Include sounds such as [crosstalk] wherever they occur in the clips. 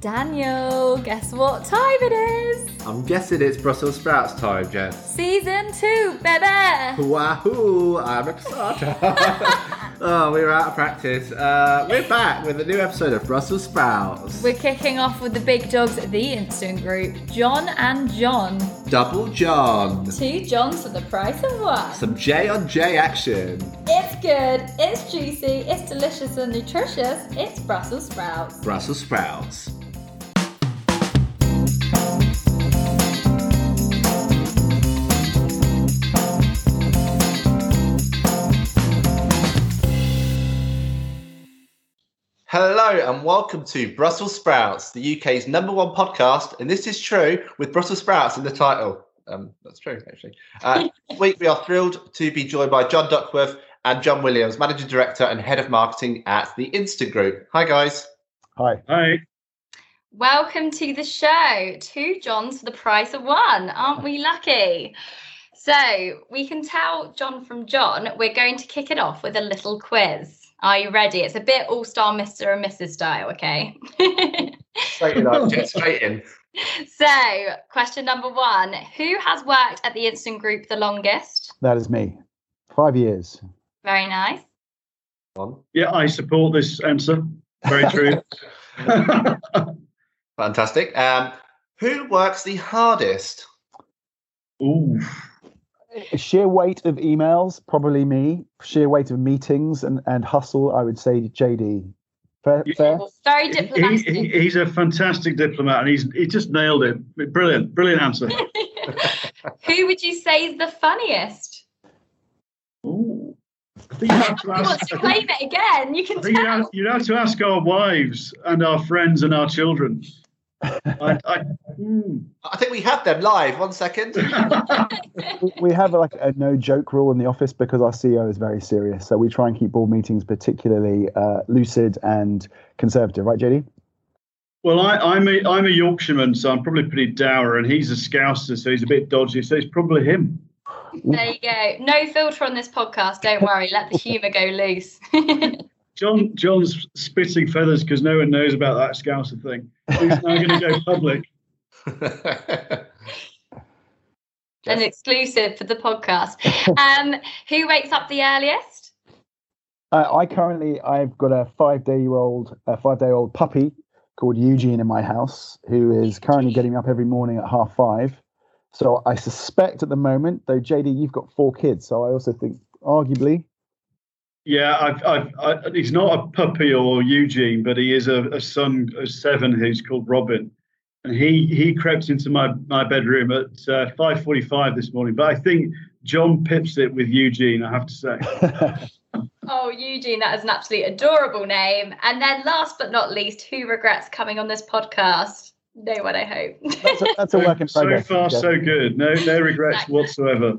Daniel, guess what time it is? I'm guessing it's Brussels sprouts time, Jess. Season two, baby! Wahoo! I'm excited. [laughs] oh, we were out of practice. Uh, we're back with a new episode of Brussels sprouts. We're kicking off with the big dogs at the Instant Group, John and John. Double John. Two Johns for the price of one. Some J on J action. It's good, it's juicy, it's delicious and nutritious. It's Brussels sprouts. Brussels sprouts. Hello and welcome to Brussels Sprouts, the UK's number one podcast, and this is true with Brussels Sprouts in the title. Um, that's true, actually. Uh, this [laughs] week we are thrilled to be joined by John Duckworth and John Williams, Managing Director and Head of Marketing at the Instant Group. Hi, guys. Hi. Hi. Welcome to the show. Two Johns for the price of one. Aren't we lucky? So we can tell John from John, we're going to kick it off with a little quiz. Are you ready? It's a bit all star Mr. and Mrs. style, okay? Straight in, Jess, straight in. so, question number one Who has worked at the Instant Group the longest? That is me. Five years. Very nice. On. Yeah, I support this answer. Very true. [laughs] [laughs] Fantastic. Um, who works the hardest? Ooh. Sheer weight of emails, probably me. Sheer weight of meetings and, and hustle, I would say JD. Fair? Fair? Very diplomatic. he, he's a fantastic diplomat and he's he just nailed it. Brilliant, brilliant answer. [laughs] Who would you say is the funniest? Ooh. I think you have to You want ask, to claim it again? You can think you tell. have, you'd have to ask our wives and our friends and our children. I, I, hmm. I think we have them live. One second. We- [laughs] We have like a no joke rule in the office because our CEO is very serious. So we try and keep board meetings particularly uh, lucid and conservative, right, JD? Well, I, I'm a I'm a Yorkshireman, so I'm probably pretty dour, and he's a Scouser, so he's a bit dodgy. So it's probably him. There you go. No filter on this podcast. Don't worry. Let the humour go loose. [laughs] John John's spitting feathers because no one knows about that Scouser thing. He's now going to go public. [laughs] An exclusive for the podcast. Um, who wakes up the earliest? Uh, I currently I've got a five day year old a five day old puppy called Eugene in my house who is currently getting me up every morning at half five. So I suspect at the moment, though JD, you've got four kids, so I also think arguably Yeah, I've, I've, I, he's not a puppy or Eugene, but he is a, a son of seven who's called Robin, and he he crept into my my bedroom at uh, five forty five this morning. But I think John pips it with Eugene. I have to say. [laughs] Oh, Eugene, that is an absolutely adorable name. And then last but not least, who regrets coming on this podcast? No one, I hope. that's a, that's a work in [laughs] so far, so good. No no regrets Exactly. whatsoever.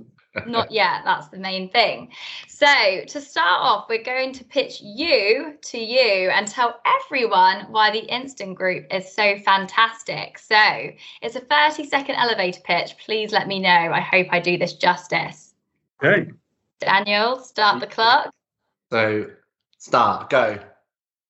Not yet. That's the main thing. So, to start off, we're going to pitch you to you and tell everyone why the Instant Group is so fantastic. So, it's a 30 second elevator pitch. Please let me know. I hope I do this justice. Okay. Daniel, start the clock. so, start, go.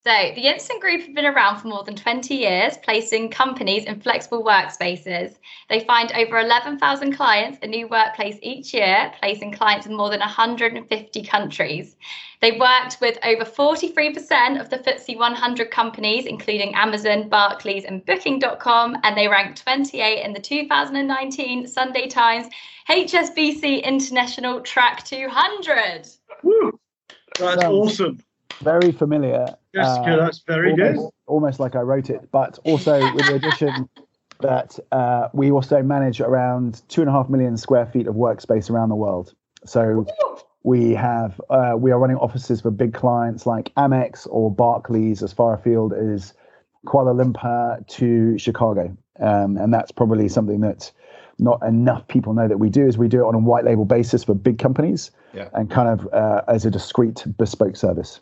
So, the Instant Group have been around for more than 20 years, placing companies in flexible workspaces. They find over 11,000 clients a new workplace each year, placing clients in more than 150 countries. They worked with over 43% of the FTSE 100 companies, including Amazon, Barclays, and Booking.com, and they ranked 28 in the 2019 Sunday Times HSBC International Track 200. Woo. That's awesome. Very familiar. Jessica, uh, that's very good. almost, almost like I wrote it, but also with the addition [laughs] that uh, we also manage around two and a half million square feet of workspace around the world. So we have uh, we are running offices for big clients like Amex or Barclays as far afield as Kuala Lumpur to Chicago, um, and that's probably something that not enough people know that we do. Is we do it on a white label basis for big companies Yeah. and kind of uh, as a discrete bespoke service.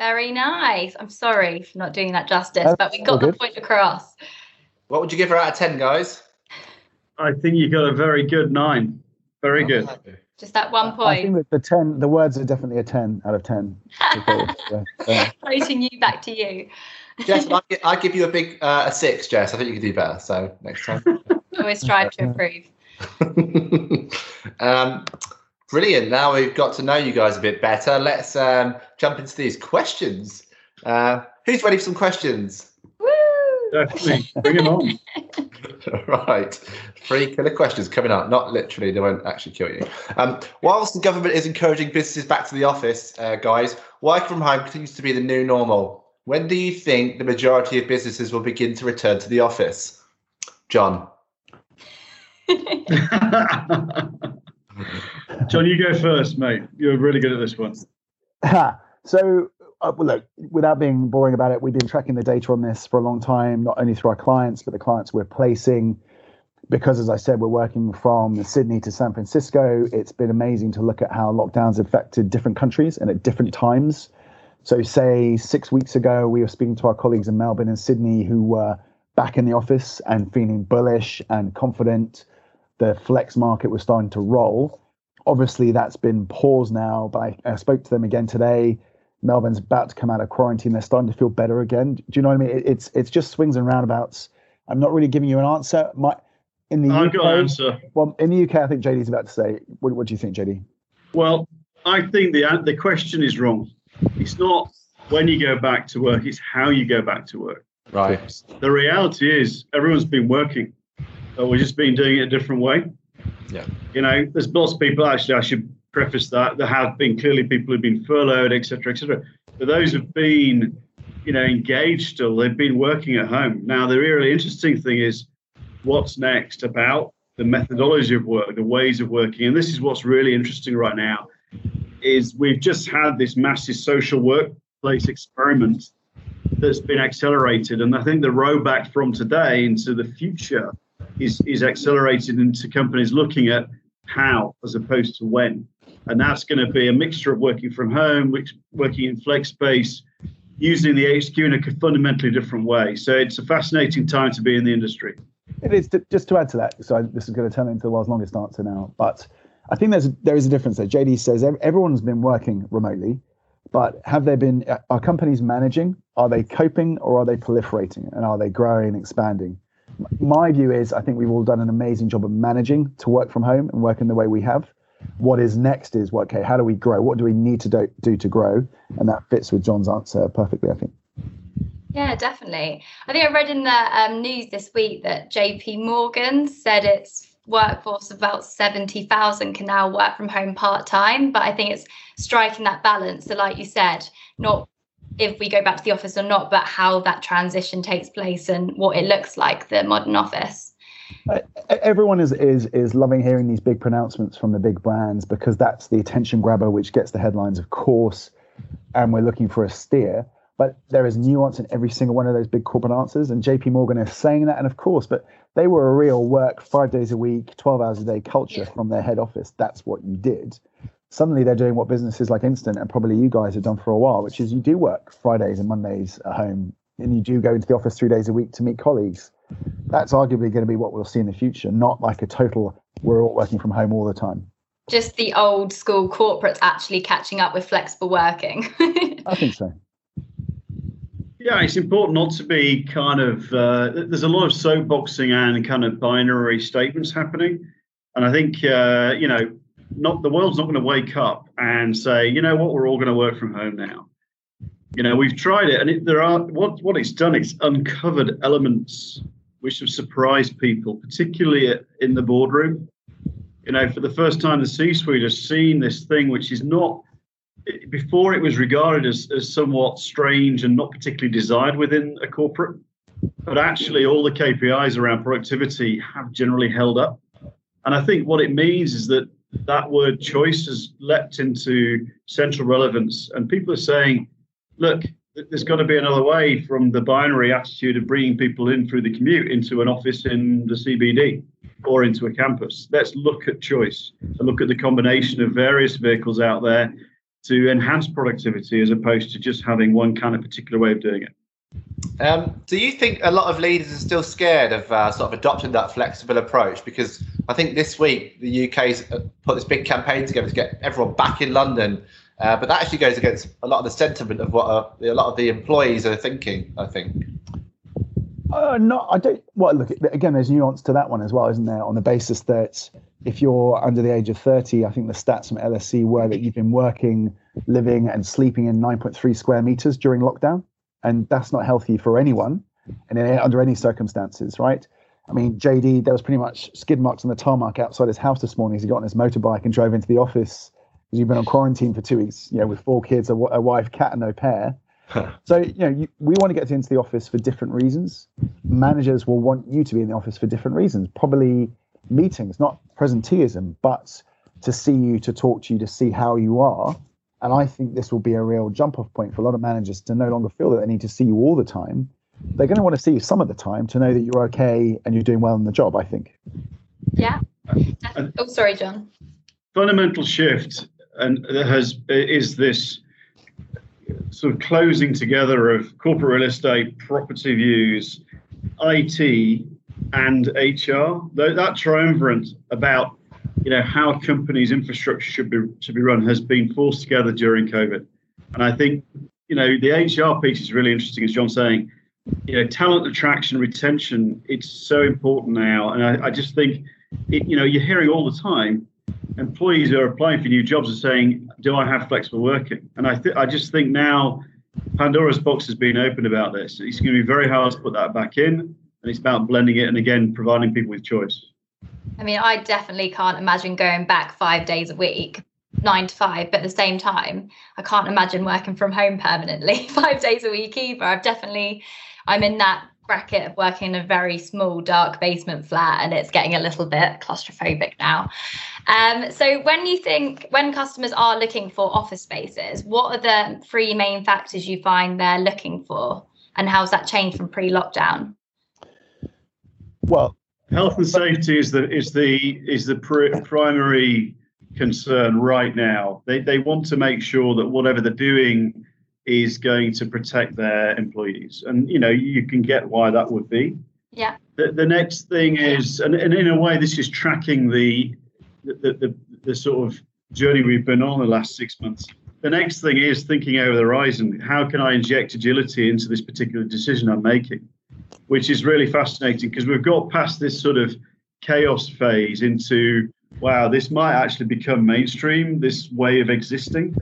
Very nice. I'm sorry for not doing that justice, That's but we all got the good. point across. What would you give her out of 10, guys? I think you got a very good nine. Very good. Just that one point. I think that the ten, the words are definitely a ten out of ten. [laughs] Floating you back to you. Jess, [laughs] I, I give you a big uh, a six, Jess. I think you can do better. So next time. [laughs] Always strive to improve. um, brilliant. Now we've got to know you guys a bit better. Let's um, jump into these questions. Uh, who's ready for some questions? Woo! Definitely. Bring them on. [laughs] [laughs] right. Three killer questions coming up. Not literally, they won't actually kill you. Um, whilst the government is encouraging businesses back to the office, uh, guys, working from home continues to be the new normal. When do you think the majority of businesses will begin to return to the office? John. [laughs] John, you go first, mate. You're really good at this one. [laughs] so, uh, well, look, without being boring about it, we've been tracking the data on this for a long time, not only through our clients, but the clients we're placing. Because, as I said, we're working from Sydney to San Francisco. It's been amazing to look at how lockdowns affected different countries and at different times. So, say six weeks ago, we were speaking to our colleagues in Melbourne and Sydney who were back in the office and feeling bullish and confident. The flex market was starting to roll. Obviously, that's been paused now, but I, I spoke to them again today. Melbourne's about to come out of quarantine. They're starting to feel better again. Do you know what I mean? It, it's it's just swings and roundabouts. I'm not really giving you an answer. My in the I've UK, got an answer. well, in the UK, I think JD's about to say. What, what do you think, JD? Well, I think the the question is wrong. It's not when you go back to work; it's how you go back to work. Right. The reality is, everyone's been working, but we've just been doing it a different way. Yeah. You know, there's lots of people. Actually, I should preface that there have been clearly people who've been furloughed, etc., etc. But those who've been, you know, engaged still, they've been working at home. Now, the really interesting thing is what's next about the methodology of work, the ways of working, and this is what's really interesting right now. Is we've just had this massive social workplace experiment that's been accelerated, and I think the row back from today into the future is is accelerated into companies looking at how as opposed to when. And that's going to be a mixture of working from home, which working in flex space, using the HQ in a fundamentally different way. So it's a fascinating time to be in the industry. It is to, just to add to that. So this is going to turn into the world's longest answer now, but I think there's there is a difference there. JD says everyone's been working remotely, but have they been? Are companies managing? Are they coping, or are they proliferating? And are they growing, and expanding? My view is, I think we've all done an amazing job of managing to work from home and work in the way we have. What is next is, well, okay, how do we grow? What do we need to do, do to grow? And that fits with John's answer perfectly, I think. Yeah, definitely. I think I read in the um, news this week that JP Morgan said its workforce of about 70,000 can now work from home part time. But I think it's striking that balance. So, like you said, not if we go back to the office or not, but how that transition takes place and what it looks like, the modern office. Uh, everyone is, is is loving hearing these big pronouncements from the big brands because that's the attention grabber which gets the headlines, of course, and we're looking for a steer. But there is nuance in every single one of those big corporate answers, and JP Morgan is saying that, and of course, but they were a real work five days a week, twelve hours a day culture yeah. from their head office. That's what you did suddenly they're doing what businesses like Instant and probably you guys have done for a while, which is you do work Fridays and Mondays at home and you do go into the office three days a week to meet colleagues. That's arguably going to be what we'll see in the future, not like a total we're all working from home all the time. Just the old school corporates actually catching up with flexible working. [laughs] I think so. Yeah, it's important not to be kind of. Uh, there's a lot of soapboxing and kind of binary statements happening, and I think uh, you know not the world's not going to wake up and say, you know what, we're all going to work from home now. You know, we've tried it, and it, there are what what it's done. It's uncovered elements which have surprised people, particularly in the boardroom. You know, for the first time, the C-suite has seen this thing which is not. Before it was regarded as, as somewhat strange and not particularly desired within a corporate, but actually all the KPIs around productivity have generally held up. And I think what it means is that that word choice has leapt into central relevance. And people are saying, look, there's got to be another way from the binary attitude of bringing people in through the commute into an office in the CBD or into a campus. Let's look at choice and look at the combination of various vehicles out there to enhance productivity as opposed to just having one kind of particular way of doing it. Um, do you think a lot of leaders are still scared of uh, sort of adopting that flexible approach? Because I think this week the UK's uh, put this big campaign together to get everyone back in London, uh, but that actually goes against a lot of the sentiment of what uh, a lot of the employees are thinking. I think. Uh, no, I don't. Well, look again. There's nuance to that one as well, isn't there? On the basis that if you're under the age of 30, I think the stats from LSE were that you've been working, living, and sleeping in 9.3 square meters during lockdown and that's not healthy for anyone and under any circumstances, right? I mean, JD, there was pretty much skid marks on the tarmac outside his house this morning as he got on his motorbike and drove into the office because you've been on quarantine for two weeks, you know, with four kids, a, a wife, cat, and no pair. so, you know, you, we want to get into the office for different reasons. Managers will want you to be in the office for different reasons. Probably meetings, not presenteeism, but to see you, to talk to you, to see how you are. And I think this will be a real jump off point for a lot of managers to no longer feel that they need to see you all the time. They're going to want to see you some of the time to know that you're okay and you're doing well in the job, I think. Yeah. Oh, sorry, John. Fundamental shift and has is this sort of closing together of corporate real estate, property views, IT, and HR. That triumvirate about you know how a company's infrastructure should be should be run has been forced together during COVID, and I think you know the HR piece is really interesting, as John's saying. You know, talent attraction, retention, it's so important now, and I, I just think, it, you know, you're hearing all the time, employees are applying for new jobs are saying, "Do I have flexible working?" And I th- I just think now Pandora's box has been opened about this. It's going to be very hard to put that back in, and it's about blending it and again providing people with choice. I mean, I definitely can't imagine going back five days a week, nine to five, but at the same time, I can't imagine working from home permanently [laughs] five days a week either. I've definitely, I'm in that bracket of working in a very small, dark basement flat, and it's getting a little bit claustrophobic now. Um, so, when you think, when customers are looking for office spaces, what are the three main factors you find they're looking for, and how's that changed from pre lockdown? Well, Health and safety is the is the is the pr- primary concern right now. They they want to make sure that whatever they're doing is going to protect their employees, and you know you can get why that would be. Yeah. The, the next thing is, and, and in a way, this is tracking the the, the the sort of journey we've been on the last six months. The next thing is thinking over the horizon. How can I inject agility into this particular decision I'm making? Which is really fascinating because we've got past this sort of chaos phase into wow, this might actually become mainstream, this way of existing.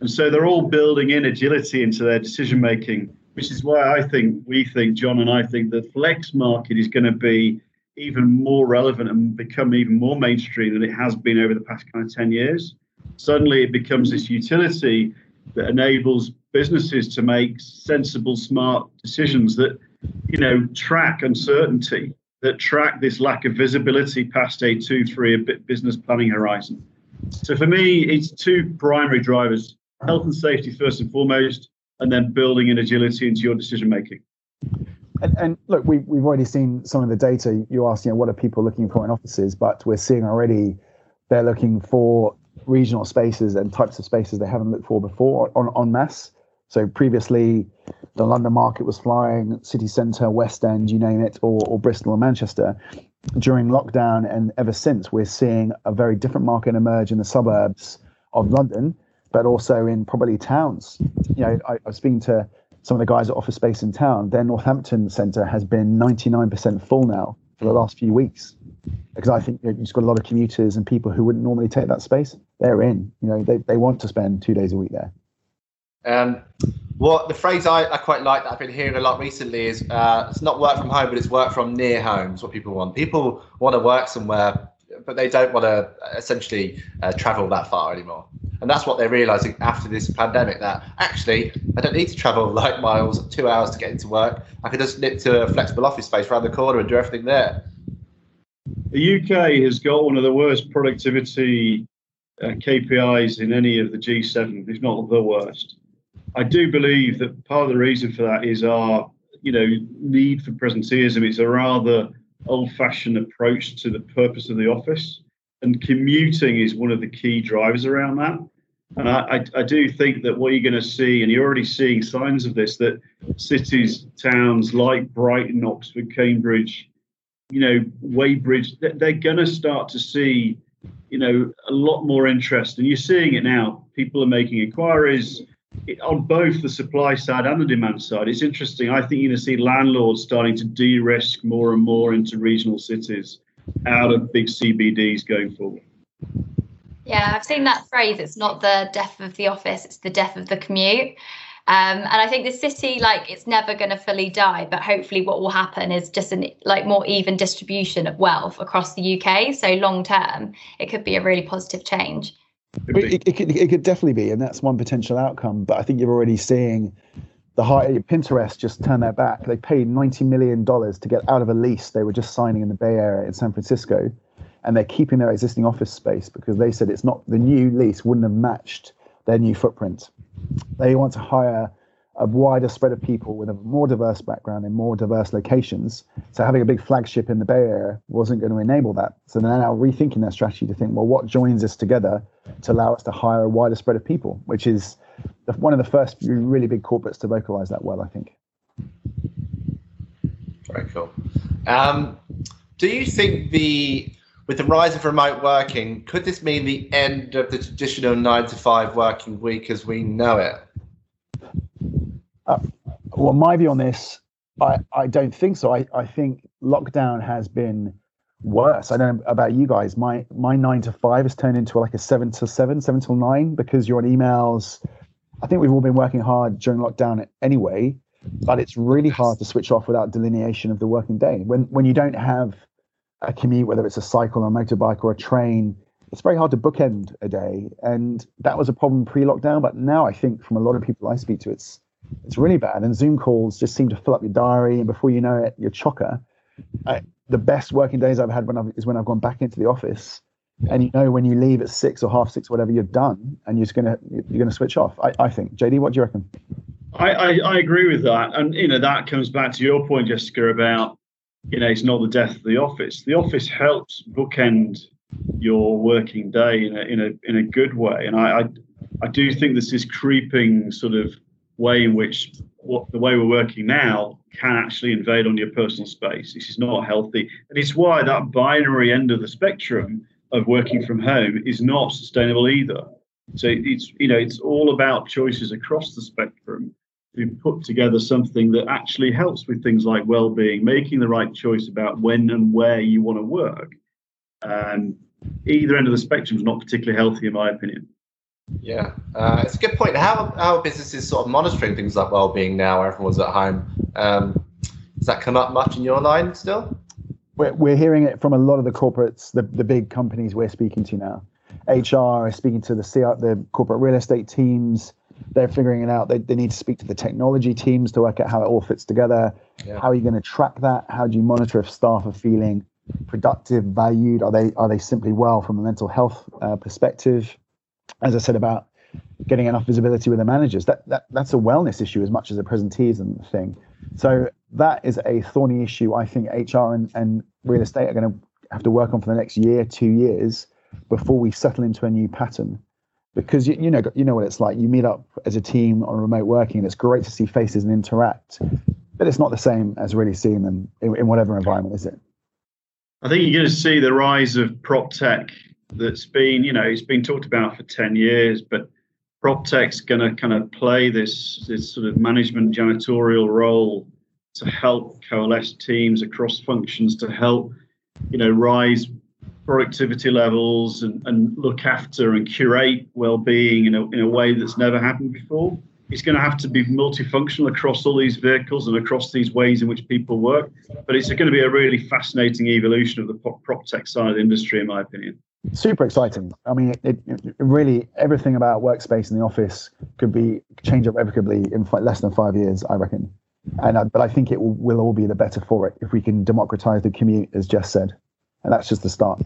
And so they're all building in agility into their decision making, which is why I think we think, John and I think the flex market is going to be even more relevant and become even more mainstream than it has been over the past kind of 10 years. Suddenly it becomes this utility that enables businesses to make sensible, smart decisions that you know, track uncertainty, that track this lack of visibility past a two, three, business planning horizon. So for me, it's two primary drivers: health and safety first and foremost, and then building in agility into your decision making. And, and, look, we, we've already seen some of the data. You asked, you know, what are people looking for in offices? But we're seeing already they're looking for regional spaces and types of spaces they haven't looked for before on, on mass. So previously, the London market was flying, city centre, West End, you name it, or, or Bristol or Manchester. During lockdown and ever since, we're seeing a very different market emerge in the suburbs of London, but also in probably towns. You know, I, I was speaking to some of the guys at Office Space in town. Their Northampton centre has been 99% full now for the last few weeks because I think you you've got a lot of commuters and people who wouldn't normally take that space. They're in. You know, they, they want to spend two days a week there. Um, what the phrase I, I quite like that I've been hearing a lot recently is uh, it's not work from home, but it's work from near home. Is what people want. People want to work somewhere, but they don't want to essentially uh, travel that far anymore. And that's what they're realizing after this pandemic that actually I don't need to travel [laughs] like miles, two hours to get into work. I could just nip to a flexible office space around the corner and do everything there. The UK has got one of the worst productivity uh, KPIs in any of the G7, if not the worst. I do believe that part of the reason for that is our, you know, need for presenteeism. It's a rather old-fashioned approach to the purpose of the office, and commuting is one of the key drivers around that. And I, I, I, do think that what you're going to see, and you're already seeing signs of this, that cities, towns like Brighton, Oxford, Cambridge, you know, Weybridge, they're going to start to see, you know, a lot more interest. And you're seeing it now. People are making inquiries on both the supply side and the demand side. It's interesting. I think you're going to see landlords starting to de risk more and more into regional cities out of big CBDs going forward. Yeah, I've seen that phrase. It's not the death of the office, it's the death of the commute. Um, and I think the city, like, it's never going to fully die, but hopefully, what will happen is just an like more even distribution of wealth across the UK. So long term, it could be a really positive change. It, it, could, it could definitely be, and that's one potential outcome. But I think you're already seeing the high Pinterest just turn their back. They paid ninety million dollars to get out of a lease they were just signing in the Bay Area in San Francisco, and they're keeping their existing office space because they said it's not the new lease wouldn't have matched their new footprint. They want to hire a wider spread of people with a more diverse background in more diverse locations. So having a big flagship in the Bay Area wasn't going to enable that. So they're now rethinking their strategy to think, well, what joins us together to allow us to hire a wider spread of people, which is the, one of the first really big corporates to vocalize that well, I think. Very cool. Um, do you think the with the rise of remote working, could this mean the end of the traditional nine to five working week as we know it? Uh, well, my view on this, I, I don't think so. I, I think lockdown has been worse. I don't know about you guys. My my nine to five has turned into like a seven to seven, seven till nine because you're on emails. I think we've all been working hard during lockdown anyway, but it's really hard to switch off without delineation of the working day. When when you don't have a commute, whether it's a cycle or a motorbike or a train, it's very hard to bookend a day. And that was a problem pre-lockdown, but now I think from a lot of people I speak to, it's it's really bad. And Zoom calls just seem to fill up your diary, and before you know it, you're chocker. I, the best working days I've had when I've, is when I've gone back into the office, and you know when you leave at six or half six, whatever, you're done, and you're just gonna you're gonna switch off. I, I think. JD, what do you reckon? I, I, I agree with that, and you know that comes back to your point, Jessica, about you know, it's not the death of the office. The office helps bookend your working day in a in a in a good way, and I I, I do think this is creeping sort of way in which what the way we're working now can actually invade on your personal space. This is not healthy, and it's why that binary end of the spectrum of working from home is not sustainable either. So it's you know it's all about choices across the spectrum to put together something that actually helps with things like well-being, making the right choice about when and where you want to work. And either end of the spectrum is not particularly healthy, in my opinion. Yeah, uh, it's a good point. How how are businesses sort of monitoring things like well-being now? Everyone's at home. Um, does that come up much in your line still? We're, we're hearing it from a lot of the corporates, the, the big companies we're speaking to now. HR is speaking to the CR, the corporate real estate teams they're figuring it out. They, they need to speak to the technology teams to work out how it all fits together. Yeah. How are you going to track that? How do you monitor if staff are feeling productive, valued? Are they are they simply well from a mental health uh, perspective? As I said about getting enough visibility with the managers, that, that that's a wellness issue as much as a presenteeism thing. So that is a thorny issue. I think HR and, and real estate are going to have to work on for the next year, two years before we settle into a new pattern because you, you know you know what it's like. You meet up as a team on remote working, and it's great to see faces and interact, but it's not the same as really seeing them in, in whatever environment, is it? I think you're going to see the rise of prop tech. That's been you know it's been talked about for ten years, but prop tech's going to kind of play this this sort of management janitorial role to help coalesce teams across functions to help you know rise productivity levels and, and look after and curate well-being in a, in a way that's never happened before. It's going to have to be multifunctional across all these vehicles and across these ways in which people work. But it's going to be a really fascinating evolution of the prop tech side of the industry, in my opinion. Super exciting. I mean, it, it really everything about workspace in the office could be changed irrevocably in less than five years, I reckon. And uh, but I think it will, will all be the better for it if we can democratize the commute, as Jess said, and that's just the start.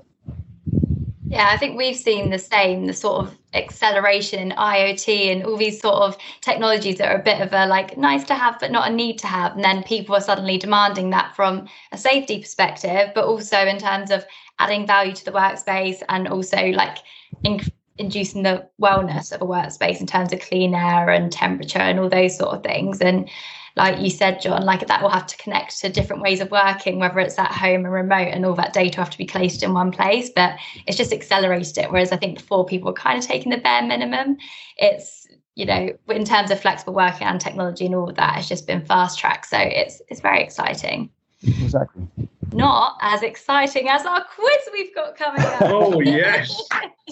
Yeah, I think we've seen the same, the sort of acceleration in IoT and all these sort of technologies that are a bit of a like nice to have, but not a need to have. And then people are suddenly demanding that from a safety perspective, but also in terms of adding value to the workspace and also like in- inducing the wellness of a workspace in terms of clean air and temperature and all those sort of things. And like you said, John, like that will have to connect to different ways of working, whether it's at home and remote, and all that data have to be placed in one place. But it's just accelerated it. Whereas I think before people were kind of taking the bare minimum. It's you know, in terms of flexible working and technology and all of that, it's just been fast tracked. So it's it's very exciting. Exactly. Not as exciting as our quiz we've got coming up. Oh yes,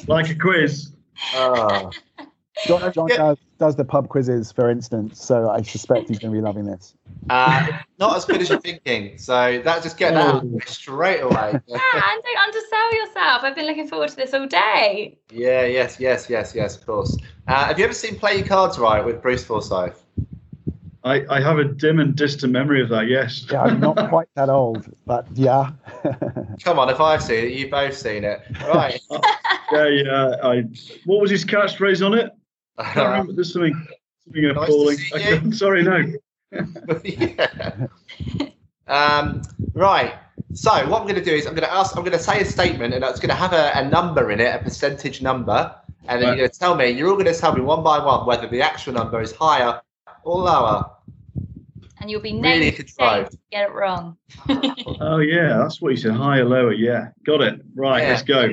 like a quiz. Oh. [laughs] John, John Yeah. does, does the pub quizzes, for instance, so I suspect he's going to be loving this. Uh, not as good as you're thinking. So that just get that out of the way straight away. [laughs] yeah, and don't undersell yourself. I've been looking forward to this all day. yeah, yes, yes, yes, yes, of course. Uh, have you ever seen Play Your Cards Right with Bruce Forsyth? I, I have a dim and distant memory of that. Yes. Yeah, I'm not [laughs] quite that old, but yeah. [laughs] Come on, if I've seen it, you've both seen it. Right. Yeah, yeah. I. What was his catchphrase on it? I can't remember. There's something. Something Nice to appalling. see I you. sorry, no. [laughs] yeah. Um, right. So what I'm going to do is I'm going to ask. I'm going to say a statement, and it's going to have a, a number in it, a percentage number, and then Right. you're going to tell me. You're all going to tell me one by one whether the actual number is higher or lower. And you'll be Really named contrived. to get it wrong. [laughs] Oh yeah, that's what you said. Higher, lower. Yeah, got it. Right, Yeah. let's go.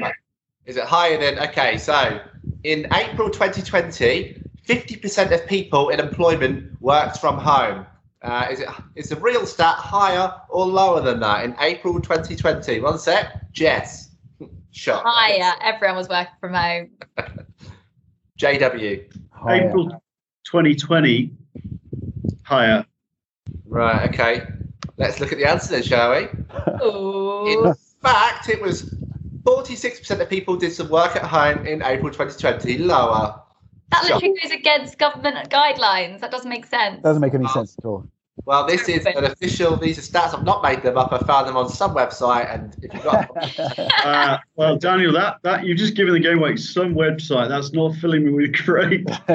Is it higher than? Okay. So in April 2020, 50% of people in employment worked from home. Uh, is it? Is the real stat higher or lower than that in April 2020? One sec. Jess. [laughs] Shot. Higher. Everyone was working from home. [laughs] JW. Higher. April 2020. Higher. Right, okay. Let's look at the answer then, shall we? In fact, it was 46% of people did some work at home in April 2020, lower. That literally goes against government guidelines. That doesn't make sense. Doesn't make any sense at all. Well, this is an official, these are stats. I've not made them up. I found them on some website. And if you've got [laughs] Uh, well, Daniel, that that you've just given the game away. Some website that's not filling me with [laughs] great [laughs]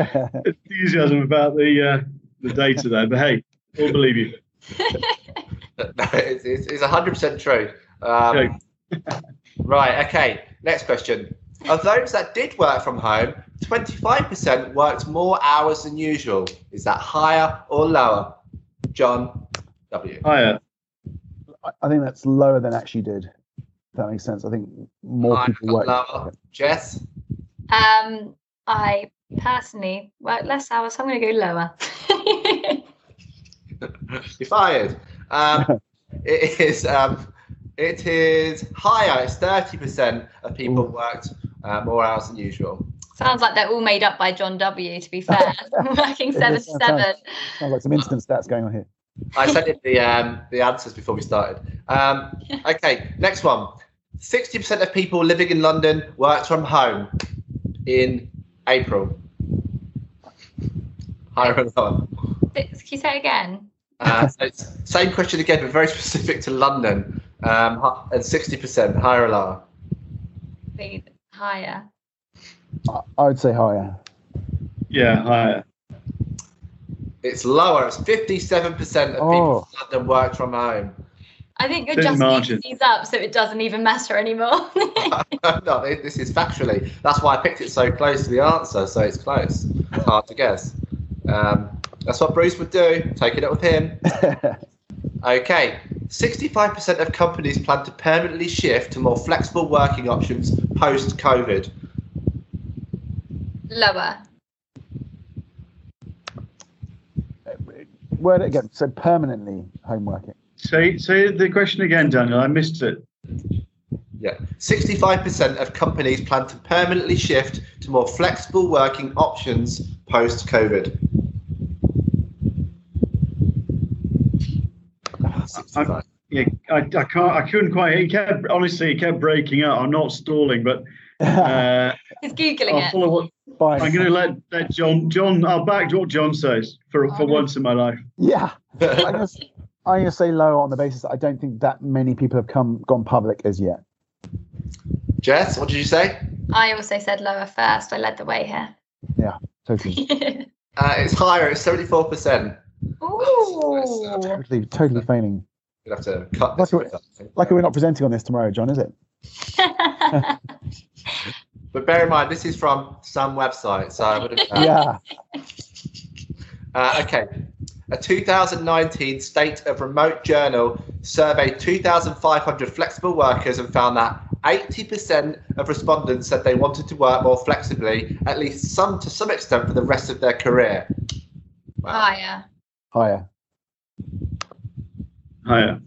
enthusiasm about the uh, the data there. But hey, we'll believe you. no, it's, it's, it's 100% true. Um, Okay. Right, okay. Next question. Of those that did work from home, 25% worked more hours than usual. Is that higher or lower? John W. Higher. I- I think that's lower than actually did. If that makes sense. I think more Higher people or work. lower? Jess? Um, I personally work less hours, so I'm going to go lower. [laughs] You're fired. Um, [laughs] it is um, it is higher. It's 30% of people Ooh. worked uh, more hours than usual. Sounds like they're all made up by John W. To be fair, [laughs] [laughs] working It seven does to sound- seven. Sounds like some instant stats going on here. I sent him the um, the answers before we started. Um, [laughs] okay, next one. Sixty percent of people living in London worked from home in April. Higher and lower. Can you say it again? Uh, so it's same question again, but very specific to London. Um, and sixty percent higher or lower. Be higher. I, I would say higher. Yeah, higher. It's lower. It's fifty-seven percent of people Oh. in London worked from home. I think you're Thin just margin. these up, so it doesn't even matter anymore. [laughs] no, this this is factually. That's why I picked it so close to the answer, so it's close. It's Hard to guess. Um, that's what Bruce would do. Take it up with him. [laughs] Okay. 65% of companies plan to permanently shift to more flexible working options post COVID. lower. Uh, word it again. So permanently home working. Say say the question again, Daniel. I missed it. Yeah. 65% of companies plan to permanently shift to more flexible working options post COVID. I'm- Yeah, I, I can't. I couldn't quite. He kept honestly. He kept breaking out. I'm not stalling, but uh, [laughs] He's googling I'll it. follow what Fine. I'm going to let, let John. John, I'll back what John says for for once in my life. Yeah. [laughs] I'm gonna, s- I'm gonna say lower on the basis that I don't think that many people have come gone public as yet. Jess, what did you say? I also said lower first. I led the way here. Yeah, totally, [laughs] Uh, it's higher. It's 74%. Ooh. totally, totally failing. We'll have to cut this Luckily- bit up. Luckily, we're not presenting on this tomorrow, John, is it? [laughs] But bear in mind, this is from some website, so I would have. Yeah. [laughs] Uh, okay. A 2019 State of Remote Journal surveyed 2,500 flexible workers and found that 80% of respondents said they wanted to work more flexibly, at least some to some extent, for the rest of their career. Wow. Higher. Higher. Higher.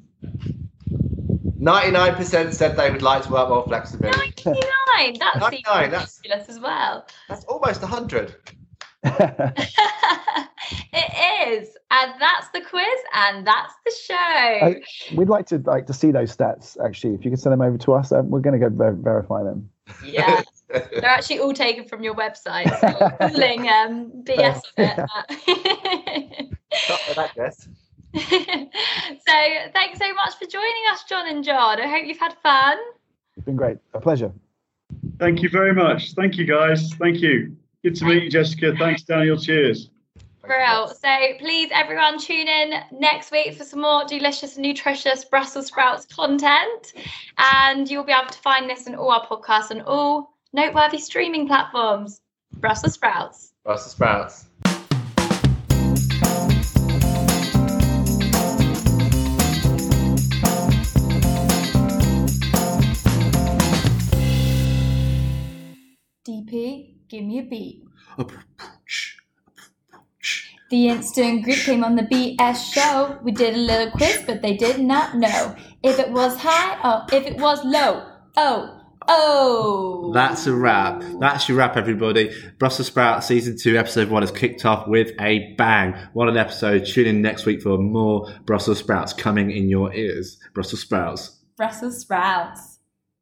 99% said they would like to work more flexibly. 99. That 99, seems that's- ridiculous as well. That's almost 100. [laughs] it is. And that's the quiz and that's the show. I- We'd like to like to see those stats. Actually, if you could send them over to us, um, we're going to go ver- verify them. yeah. [laughs] They're actually all taken from your website. So you're pulling um, BS on it. [laughs] but- Not for that guess. [laughs] so thanks so much for joining us, John and John. I hope you've had fun. It's been great. A pleasure. Thank you very much. Thank you, guys. Thank you. Good to meet you, Jessica. Thanks, Daniel. Cheers. Brill. So please, everyone, tune in next week for some more delicious and nutritious Brussels sprouts content. And you'll be able to find this in all our podcasts and all noteworthy streaming platforms. Brussels sprouts. Brussels sprouts. Give me a beat. The instant group came on the BS show. We did a little quiz, but they did not know if it was high or if it was low. Oh, oh. That's a wrap. That's your wrap, everybody. Brussels Sprout season two, episode one has kicked off with a bang. What an episode. Tune in next week for more Brussels Sprouts coming in your ears. Brussels Sprouts. Brussels sprouts.